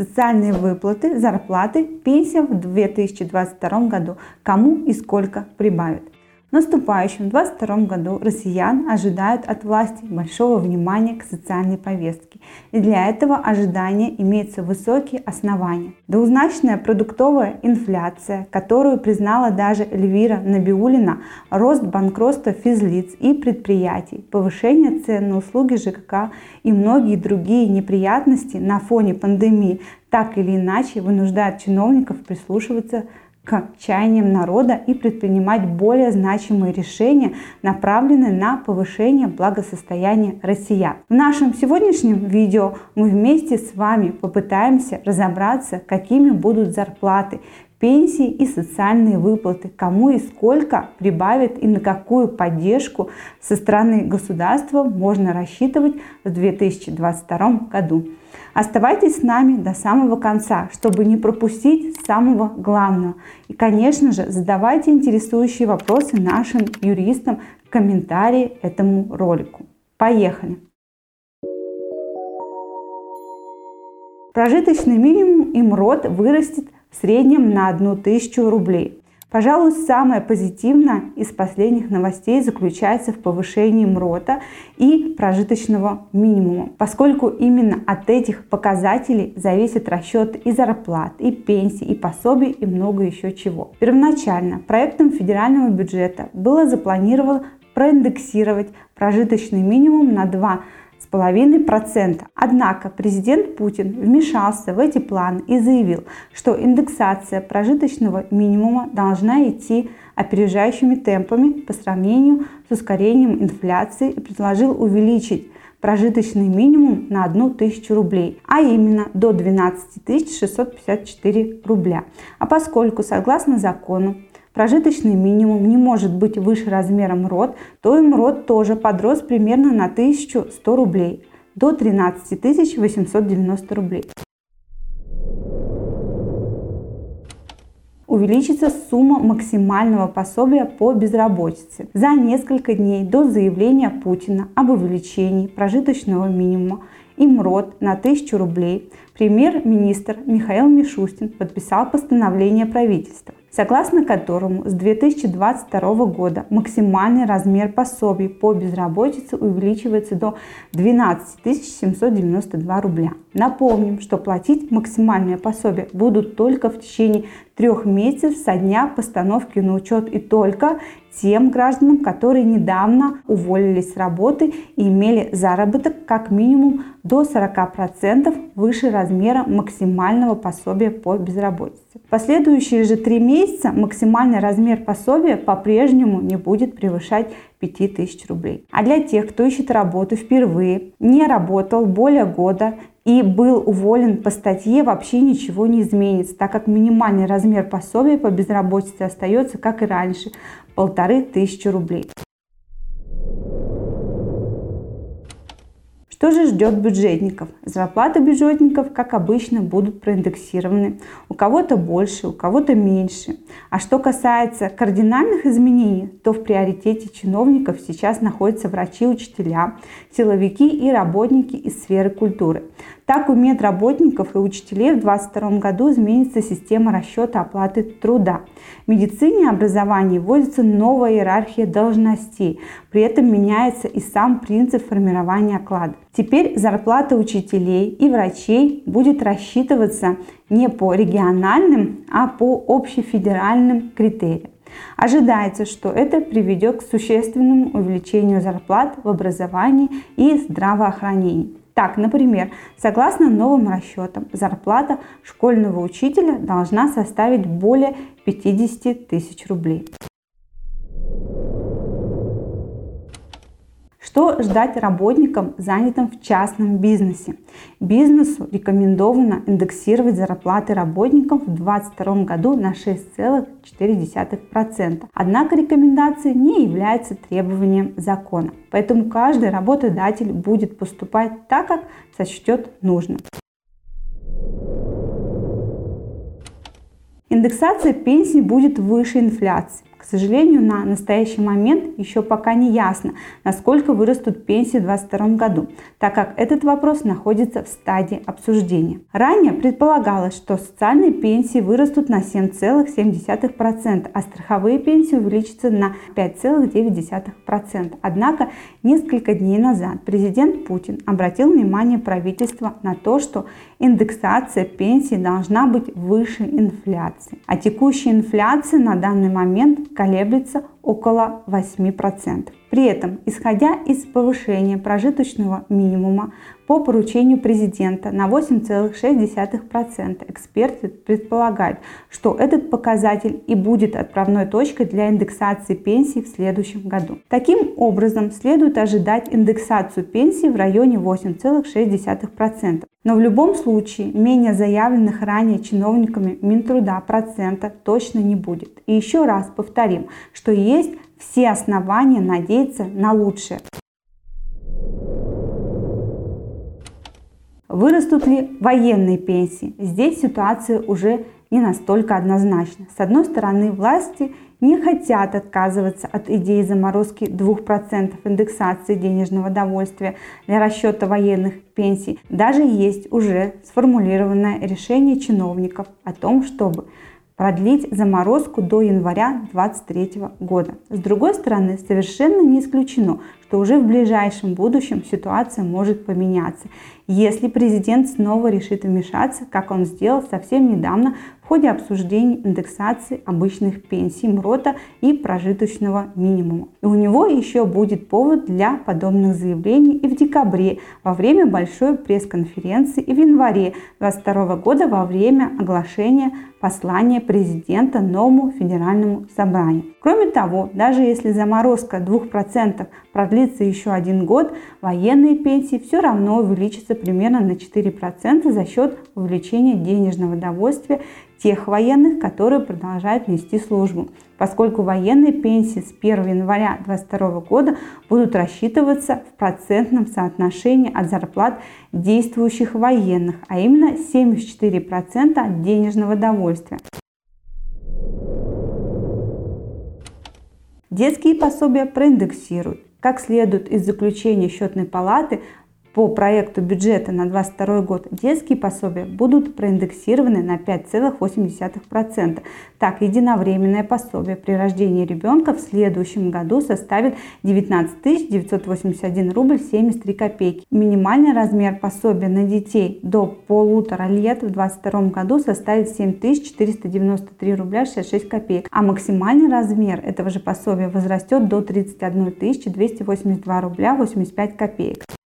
социальные выплаты, зарплаты, пенсия в 2022 году, кому и сколько прибавят. Наступающем 2022 году россиян ожидают от власти большого внимания к социальной повестке. И для этого ожидания имеются высокие основания. Двузначная продуктовая инфляция, которую признала даже Эльвира Набиулина, рост банкротства физлиц и предприятий, повышение цен на услуги ЖКХ и многие другие неприятности на фоне пандемии так или иначе вынуждают чиновников прислушиваться чаяниям народа и предпринимать более значимые решения, направленные на повышение благосостояния россиян. В нашем сегодняшнем видео мы вместе с вами попытаемся разобраться, какими будут зарплаты, пенсии и социальные выплаты, кому и сколько прибавит и на какую поддержку со стороны государства можно рассчитывать в 2022 году. Оставайтесь с нами до самого конца, чтобы не пропустить самого главного. И, конечно же, задавайте интересующие вопросы нашим юристам в комментарии этому ролику. Поехали! Прожиточный минимум и МРОД вырастет в среднем на 1000 рублей. Пожалуй, самое позитивное из последних новостей заключается в повышении МРОТа и прожиточного минимума, поскольку именно от этих показателей зависит расчет и зарплат, и пенсий, и пособий, и много еще чего. Первоначально проектом федерального бюджета было запланировано проиндексировать прожиточный минимум на 2 2,5%. Однако президент Путин вмешался в эти планы и заявил, что индексация прожиточного минимума должна идти опережающими темпами по сравнению с ускорением инфляции и предложил увеличить прожиточный минимум на 1 тысячу рублей, а именно до 12 654 рубля. А поскольку, согласно закону, прожиточный минимум не может быть выше размера МРОД, то и МРОД тоже подрос примерно на 1100 рублей до 13 890 рублей. увеличится сумма максимального пособия по безработице. За несколько дней до заявления Путина об увеличении прожиточного минимума и МРОД на 1000 рублей премьер-министр Михаил Мишустин подписал постановление правительства согласно которому с 2022 года максимальный размер пособий по безработице увеличивается до 12 792 рубля. Напомним, что платить максимальное пособие будут только в течение трех месяцев со дня постановки на учет и только тем гражданам, которые недавно уволились с работы и имели заработок как минимум до 40% выше размера максимального пособия по безработице. В последующие же три месяца максимальный размер пособия по-прежнему не будет превышать 5000 рублей. А для тех, кто ищет работу впервые, не работал более года и был уволен по статье, вообще ничего не изменится, так как минимальный размер пособия по безработице остается, как и раньше, полторы тысячи рублей. Что же ждет бюджетников? Зарплаты бюджетников, как обычно, будут проиндексированы. У кого-то больше, у кого-то меньше. А что касается кардинальных изменений, то в приоритете чиновников сейчас находятся врачи, учителя, силовики и работники из сферы культуры. Так у медработников и учителей в 2022 году изменится система расчета оплаты труда. В медицине и образовании вводится новая иерархия должностей, при этом меняется и сам принцип формирования оклада. Теперь зарплата учителей и врачей будет рассчитываться не по региональным, а по общефедеральным критериям. Ожидается, что это приведет к существенному увеличению зарплат в образовании и здравоохранении. Так, например, согласно новым расчетам, зарплата школьного учителя должна составить более 50 тысяч рублей. Что ждать работникам, занятым в частном бизнесе? Бизнесу рекомендовано индексировать зарплаты работников в 2022 году на 6,4%. Однако рекомендация не является требованием закона. Поэтому каждый работодатель будет поступать так, как сочтет нужным. Индексация пенсий будет выше инфляции. К сожалению, на настоящий момент еще пока не ясно, насколько вырастут пенсии в 2022 году, так как этот вопрос находится в стадии обсуждения. Ранее предполагалось, что социальные пенсии вырастут на 7,7%, а страховые пенсии увеличатся на 5,9%. Однако несколько дней назад президент Путин обратил внимание правительства на то, что индексация пенсий должна быть выше инфляции. А текущая инфляция на данный момент колеблется около 8%. При этом, исходя из повышения прожиточного минимума по поручению президента на 8,6%, эксперты предполагают, что этот показатель и будет отправной точкой для индексации пенсий в следующем году. Таким образом, следует ожидать индексацию пенсий в районе 8,6%. Но в любом случае менее заявленных ранее чиновниками Минтруда процента точно не будет. И еще раз повторим, что есть все основания надеяться на лучшее. Вырастут ли военные пенсии? Здесь ситуация уже не настолько однозначна. С одной стороны, власти не хотят отказываться от идеи заморозки 2% индексации денежного довольствия для расчета военных пенсий. Даже есть уже сформулированное решение чиновников о том, чтобы продлить заморозку до января 2023 года. С другой стороны, совершенно не исключено, что уже в ближайшем будущем ситуация может поменяться, если президент снова решит вмешаться, как он сделал совсем недавно в ходе обсуждения индексации обычных пенсий МРОТа и прожиточного минимума. И у него еще будет повод для подобных заявлений и в декабре во время большой пресс-конференции и в январе 2022 года во время оглашения послания президента новому федеральному собранию. Кроме того, даже если заморозка 2% продлится еще один год, военные пенсии все равно увеличатся примерно на 4% за счет увеличения денежного довольствия тех военных, которые продолжают нести службу, поскольку военные пенсии с 1 января 2022 года будут рассчитываться в процентном соотношении от зарплат действующих военных, а именно 74% от денежного довольствия. Детские пособия проиндексируют. Как следует из заключения счетной палаты, по проекту бюджета на 2022 год детские пособия будут проиндексированы на 5,8%. Так, единовременное пособие при рождении ребенка в следующем году составит 19 981 рубль 73 копейки. Минимальный размер пособия на детей до полутора лет в 2022 году составит 7 493 рубля 66 копеек, а максимальный размер этого же пособия возрастет до 31 282 рубля 85 копеек.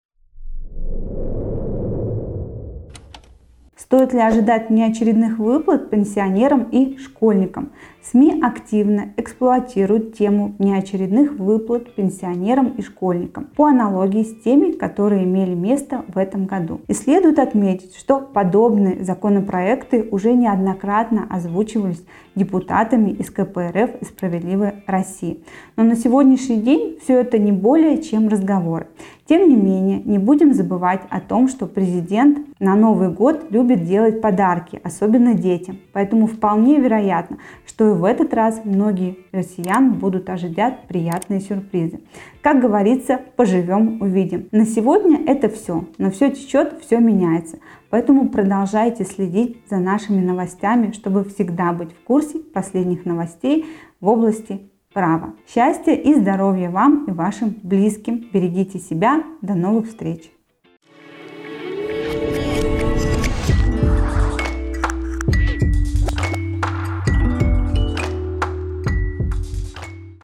Стоит ли ожидать неочередных выплат пенсионерам и школьникам? СМИ активно эксплуатируют тему неочередных выплат пенсионерам и школьникам по аналогии с теми, которые имели место в этом году. И следует отметить, что подобные законопроекты уже неоднократно озвучивались депутатами из КПРФ и «Справедливой России». Но на сегодняшний день все это не более чем разговоры. Тем не менее, не будем забывать о том, что президент на Новый год любит делать подарки, особенно детям. Поэтому вполне вероятно, что в этот раз многие россиян будут ожидать приятные сюрпризы. Как говорится, поживем, увидим. На сегодня это все, но все течет, все меняется. Поэтому продолжайте следить за нашими новостями, чтобы всегда быть в курсе последних новостей в области права. Счастья и здоровья вам и вашим близким. Берегите себя. До новых встреч!